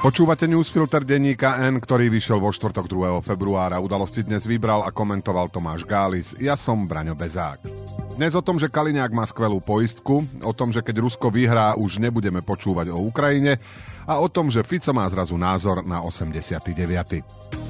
Počúvate newsfilter denníka N, ktorý vyšiel vo štvrtok 2. februára. Udalosti dnes vybral a komentoval Tomáš Gális. Ja som Braňo Bezák. Dnes o tom, že Kaliňák má skvelú poistku, o tom, že keď Rusko vyhrá, už nebudeme počúvať o Ukrajine a o tom, že Fico má zrazu názor na 89.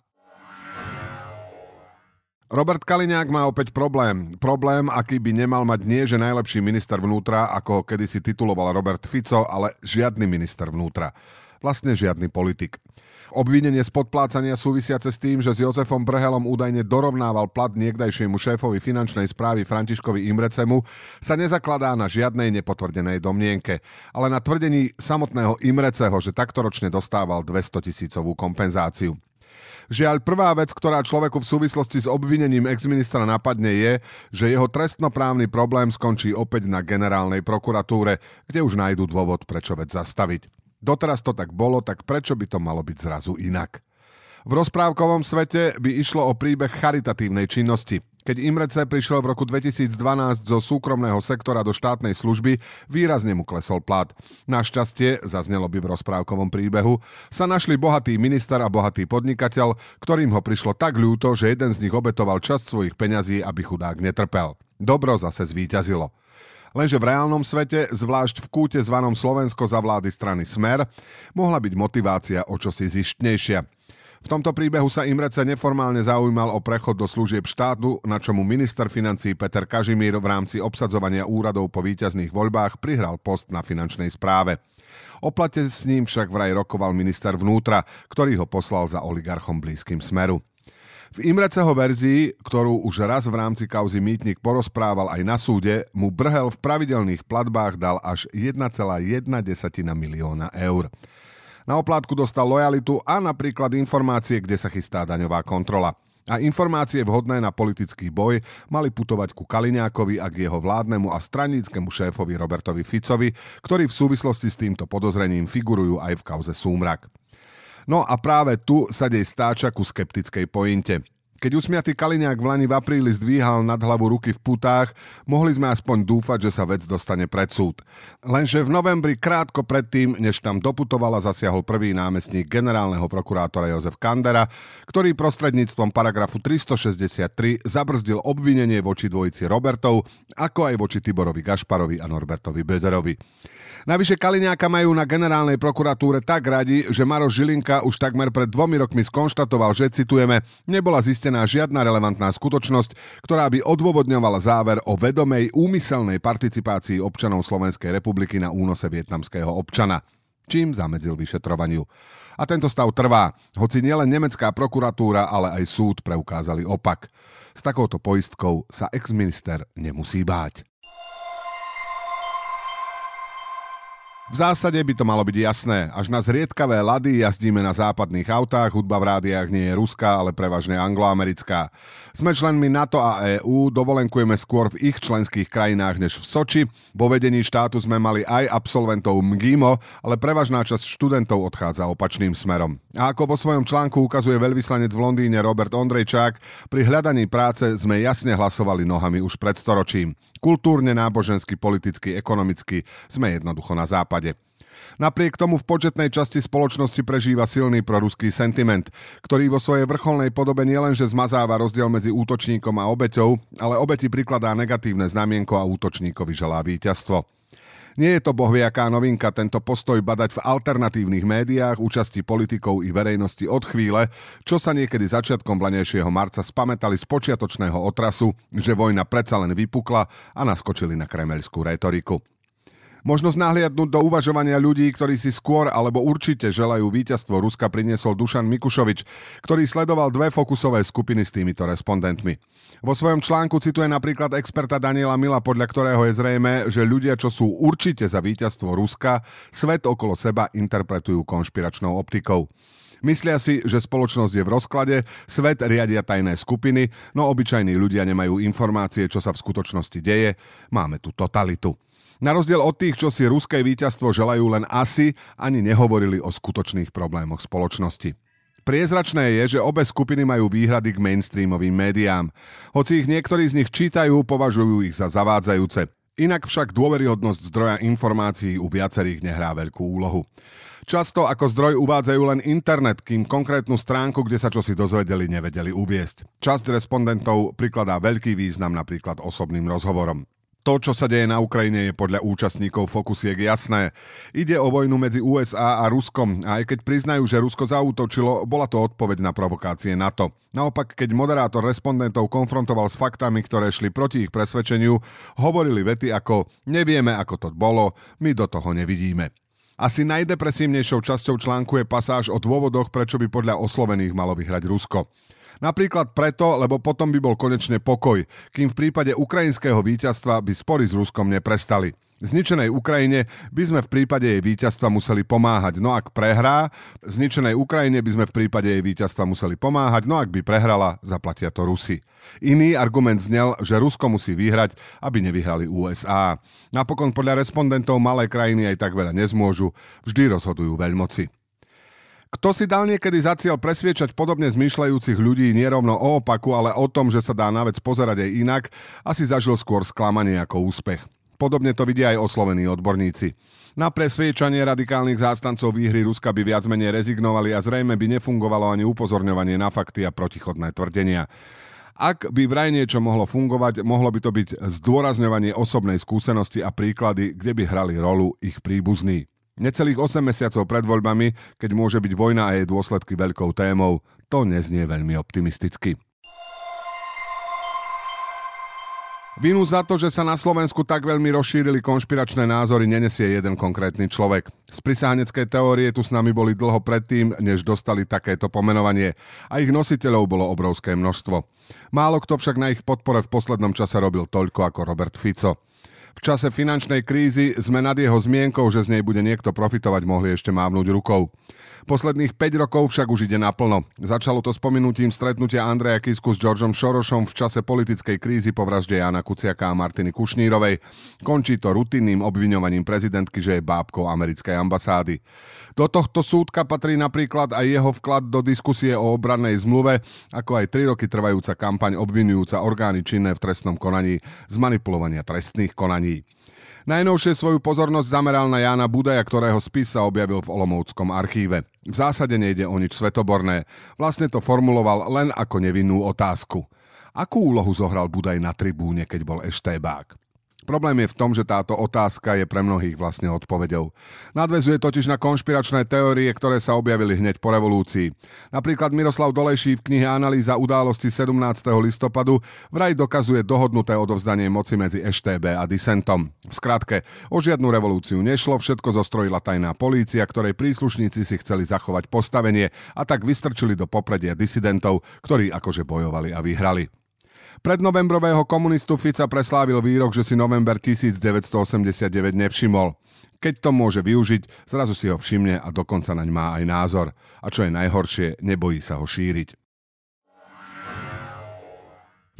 Robert Kaliňák má opäť problém. Problém, aký by nemal mať nie, že najlepší minister vnútra, ako ho kedysi tituloval Robert Fico, ale žiadny minister vnútra. Vlastne žiadny politik. Obvinenie z podplácania súvisiace s tým, že s Jozefom Brhelom údajne dorovnával plat niekdajšiemu šéfovi finančnej správy Františkovi Imrecemu, sa nezakladá na žiadnej nepotvrdenej domnienke, ale na tvrdení samotného Imreceho, že takto ročne dostával 200 tisícovú kompenzáciu. Žiaľ, prvá vec, ktorá človeku v súvislosti s obvinením exministra napadne je, že jeho trestnoprávny problém skončí opäť na generálnej prokuratúre, kde už nájdu dôvod, prečo vec zastaviť. Doteraz to tak bolo, tak prečo by to malo byť zrazu inak? V rozprávkovom svete by išlo o príbeh charitatívnej činnosti. Keď Imrece prišiel v roku 2012 zo súkromného sektora do štátnej služby, výrazne mu klesol plat. Našťastie, zaznelo by v rozprávkovom príbehu, sa našli bohatý minister a bohatý podnikateľ, ktorým ho prišlo tak ľúto, že jeden z nich obetoval časť svojich peňazí, aby chudák netrpel. Dobro zase zvíťazilo. Lenže v reálnom svete, zvlášť v kúte zvanom Slovensko za vlády strany Smer, mohla byť motivácia o čosi zištnejšia. V tomto príbehu sa Imrece neformálne zaujímal o prechod do služieb štátu, na čomu minister financí Peter Kažimír v rámci obsadzovania úradov po víťazných voľbách prihral post na finančnej správe. O plate s ním však vraj rokoval minister vnútra, ktorý ho poslal za oligarchom blízkym smeru. V Imreceho verzii, ktorú už raz v rámci kauzy Mýtnik porozprával aj na súde, mu Brhel v pravidelných platbách dal až 1,1 milióna eur. Na oplátku dostal lojalitu a napríklad informácie, kde sa chystá daňová kontrola. A informácie vhodné na politický boj mali putovať ku Kaliňákovi a k jeho vládnemu a stranickému šéfovi Robertovi Ficovi, ktorí v súvislosti s týmto podozrením figurujú aj v kauze Súmrak. No a práve tu sa dej stáča ku skeptickej pointe. Keď usmiatý Kaliňák v Lani v apríli zdvíhal nad hlavu ruky v putách, mohli sme aspoň dúfať, že sa vec dostane pred súd. Lenže v novembri krátko predtým, než tam doputovala, zasiahol prvý námestník generálneho prokurátora Jozef Kandera, ktorý prostredníctvom paragrafu 363 zabrzdil obvinenie voči dvojici Robertov, ako aj voči Tiborovi Gašparovi a Norbertovi Böderovi. Navyše Kaliňáka majú na generálnej prokuratúre tak radi, že Maroš Žilinka už takmer pred dvomi rokmi skonštatoval, že citujeme, nebola zistená žiadna relevantná skutočnosť, ktorá by odôvodňovala záver o vedomej úmyselnej participácii občanov Slovenskej republiky na únose vietnamského občana čím zamedzil vyšetrovaniu. A tento stav trvá, hoci nielen nemecká prokuratúra, ale aj súd preukázali opak. S takouto poistkou sa exminister nemusí báť. V zásade by to malo byť jasné. Až na zriedkavé lady jazdíme na západných autách, hudba v rádiách nie je ruská, ale prevažne angloamerická. Sme členmi NATO a EÚ, dovolenkujeme skôr v ich členských krajinách než v Soči. Vo vedení štátu sme mali aj absolventov MGIMO, ale prevažná časť študentov odchádza opačným smerom. A ako vo svojom článku ukazuje veľvyslanec v Londýne Robert Ondrejčák, pri hľadaní práce sme jasne hlasovali nohami už pred storočím. Kultúrne, nábožensky, politicky, ekonomicky sme jednoducho na západe. Napriek tomu v početnej časti spoločnosti prežíva silný proruský sentiment, ktorý vo svojej vrcholnej podobe nielenže zmazáva rozdiel medzi útočníkom a obeťou, ale obeti prikladá negatívne znamienko a útočníkovi želá víťazstvo. Nie je to bohviaká novinka tento postoj badať v alternatívnych médiách, účasti politikov i verejnosti od chvíle, čo sa niekedy začiatkom blanejšieho marca spametali z počiatočného otrasu, že vojna predsa len vypukla a naskočili na kremelskú retoriku. Možnosť nahliadnúť do uvažovania ľudí, ktorí si skôr alebo určite želajú víťazstvo Ruska priniesol Dušan Mikušovič, ktorý sledoval dve fokusové skupiny s týmito respondentmi. Vo svojom článku cituje napríklad experta Daniela Mila, podľa ktorého je zrejme, že ľudia, čo sú určite za víťazstvo Ruska, svet okolo seba interpretujú konšpiračnou optikou. Myslia si, že spoločnosť je v rozklade, svet riadia tajné skupiny, no obyčajní ľudia nemajú informácie, čo sa v skutočnosti deje. Máme tu totalitu. Na rozdiel od tých, čo si ruské víťazstvo želajú len asi, ani nehovorili o skutočných problémoch spoločnosti. Priezračné je, že obe skupiny majú výhrady k mainstreamovým médiám. Hoci ich niektorí z nich čítajú, považujú ich za zavádzajúce. Inak však dôveryhodnosť zdroja informácií u viacerých nehrá veľkú úlohu. Často ako zdroj uvádzajú len internet, kým konkrétnu stránku, kde sa čosi dozvedeli, nevedeli uviesť. Časť respondentov prikladá veľký význam napríklad osobným rozhovorom. To, čo sa deje na Ukrajine, je podľa účastníkov fokusiek jasné. Ide o vojnu medzi USA a Ruskom a aj keď priznajú, že Rusko zautočilo, bola to odpoveď na provokácie NATO. Naopak, keď moderátor respondentov konfrontoval s faktami, ktoré šli proti ich presvedčeniu, hovorili vety ako nevieme, ako to bolo, my do toho nevidíme. Asi najdepresívnejšou časťou článku je pasáž o dôvodoch, prečo by podľa oslovených malo vyhrať Rusko. Napríklad preto, lebo potom by bol konečne pokoj, kým v prípade ukrajinského víťazstva by spory s Ruskom neprestali. Zničenej Ukrajine by sme v prípade jej víťazstva museli pomáhať, no ak prehrá, zničenej Ukrajine by sme v prípade jej víťazstva museli pomáhať, no ak by prehrala, zaplatia to Rusi. Iný argument znel, že Rusko musí vyhrať, aby nevyhrali USA. Napokon podľa respondentov malé krajiny aj tak veľa nezmôžu, vždy rozhodujú veľmoci. Kto si dal niekedy za cieľ presviečať podobne zmýšľajúcich ľudí nerovno o opaku, ale o tom, že sa dá na vec pozerať aj inak, asi zažil skôr sklamanie ako úspech. Podobne to vidia aj oslovení odborníci. Na presviečanie radikálnych zástancov výhry Ruska by viac menej rezignovali a zrejme by nefungovalo ani upozorňovanie na fakty a protichodné tvrdenia. Ak by vraj niečo mohlo fungovať, mohlo by to byť zdôrazňovanie osobnej skúsenosti a príklady, kde by hrali rolu ich príbuzní. Necelých 8 mesiacov pred voľbami, keď môže byť vojna a jej dôsledky veľkou témou, to neznie veľmi optimisticky. Vinu za to, že sa na Slovensku tak veľmi rozšírili konšpiračné názory, nenesie jeden konkrétny človek. Z prisáhneckej teórie tu s nami boli dlho predtým, než dostali takéto pomenovanie. A ich nositeľov bolo obrovské množstvo. Málo kto však na ich podpore v poslednom čase robil toľko ako Robert Fico. V čase finančnej krízy sme nad jeho zmienkou, že z nej bude niekto profitovať, mohli ešte mávnuť rukou. Posledných 5 rokov však už ide naplno. Začalo to spomenutím stretnutia Andreja Kisku s Georgeom Šorošom v čase politickej krízy po vražde Jana Kuciaka a Martiny Kušnírovej. Končí to rutinným obviňovaním prezidentky, že je bábkou americkej ambasády. Do tohto súdka patrí napríklad aj jeho vklad do diskusie o obrannej zmluve, ako aj 3 roky trvajúca kampaň obvinujúca orgány činné v trestnom konaní z manipulovania trestných konaní. Najnovšie svoju pozornosť zameral na Jána Budaja, ktorého spis sa objavil v Olomouckom archíve. V zásade nejde o nič svetoborné. Vlastne to formuloval len ako nevinnú otázku. Akú úlohu zohral Budaj na tribúne, keď bol eštébák? Problém je v tom, že táto otázka je pre mnohých vlastne odpovedou. Nadvezuje totiž na konšpiračné teórie, ktoré sa objavili hneď po revolúcii. Napríklad Miroslav Dolejší v knihe Analýza události 17. listopadu vraj dokazuje dohodnuté odovzdanie moci medzi EŠTB a disentom. V skratke, o žiadnu revolúciu nešlo, všetko zostrojila tajná polícia, ktorej príslušníci si chceli zachovať postavenie a tak vystrčili do popredia disidentov, ktorí akože bojovali a vyhrali. Prednovembrového komunistu Fica preslávil výrok, že si november 1989 nevšimol. Keď to môže využiť, zrazu si ho všimne a dokonca naň má aj názor. A čo je najhoršie, nebojí sa ho šíriť.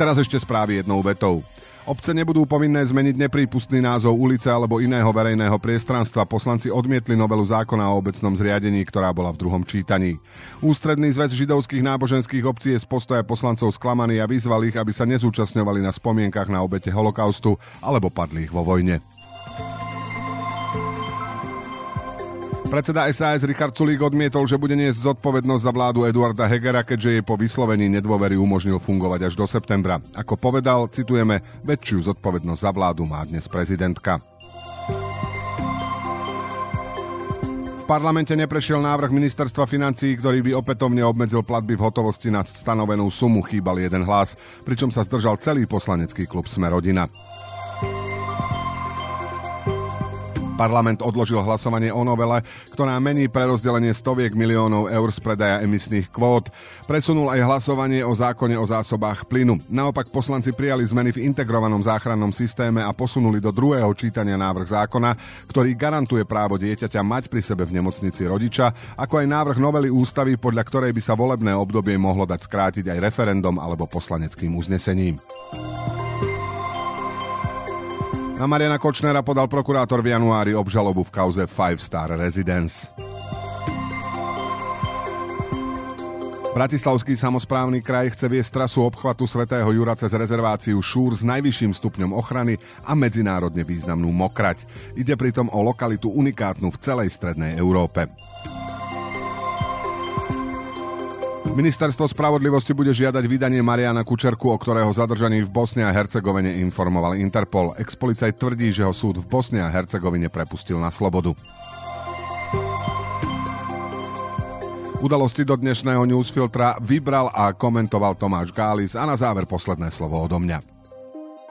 Teraz ešte správy jednou vetou. Obce nebudú povinné zmeniť neprípustný názov ulice alebo iného verejného priestranstva. Poslanci odmietli novelu zákona o obecnom zriadení, ktorá bola v druhom čítaní. Ústredný zväz židovských náboženských obcí je z postoja poslancov sklamaný a vyzval ich, aby sa nezúčastňovali na spomienkach na obete holokaustu alebo padlých vo vojne. Predseda SAS Richard Sulík odmietol, že bude niesť zodpovednosť za vládu Eduarda Hegera, keďže jej po vyslovení nedôvery umožnil fungovať až do septembra. Ako povedal, citujeme, väčšiu zodpovednosť za vládu má dnes prezidentka. V parlamente neprešiel návrh ministerstva financí, ktorý by opätovne obmedzil platby v hotovosti nad stanovenú sumu. Chýbal jeden hlas, pričom sa zdržal celý poslanecký klub Sme rodina. Parlament odložil hlasovanie o novele, ktorá mení prerozdelenie stoviek miliónov eur z predaja emisných kvót. Presunul aj hlasovanie o zákone o zásobách plynu. Naopak poslanci prijali zmeny v integrovanom záchrannom systéme a posunuli do druhého čítania návrh zákona, ktorý garantuje právo dieťaťa mať pri sebe v nemocnici rodiča, ako aj návrh novely ústavy, podľa ktorej by sa volebné obdobie mohlo dať skrátiť aj referendum alebo poslaneckým uznesením. Na Mariana Kočnera podal prokurátor v januári obžalobu v kauze Five Star Residence. Bratislavský samozprávny kraj chce viesť trasu obchvatu svätého Jura cez rezerváciu Šúr s najvyšším stupňom ochrany a medzinárodne významnú mokrať. Ide pritom o lokalitu unikátnu v celej strednej Európe. Ministerstvo spravodlivosti bude žiadať vydanie Mariana Kučerku, o ktorého zadržaní v Bosne a Hercegovine informoval Interpol. Expolicaj tvrdí, že ho súd v Bosne a Hercegovine prepustil na slobodu. Udalosti do dnešného newsfiltra vybral a komentoval Tomáš Gális a na záver posledné slovo odo mňa.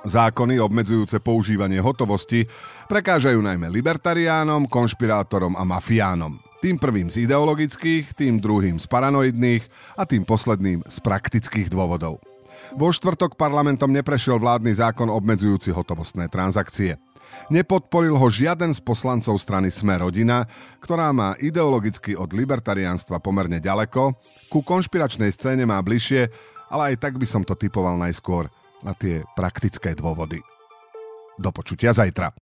Zákony obmedzujúce používanie hotovosti prekážajú najmä libertariánom, konšpirátorom a mafiánom. Tým prvým z ideologických, tým druhým z paranoidných a tým posledným z praktických dôvodov. Vo štvrtok parlamentom neprešiel vládny zákon obmedzujúci hotovostné transakcie. Nepodporil ho žiaden z poslancov strany Sme rodina, ktorá má ideologicky od libertariánstva pomerne ďaleko, ku konšpiračnej scéne má bližšie, ale aj tak by som to typoval najskôr na tie praktické dôvody. Do počutia zajtra.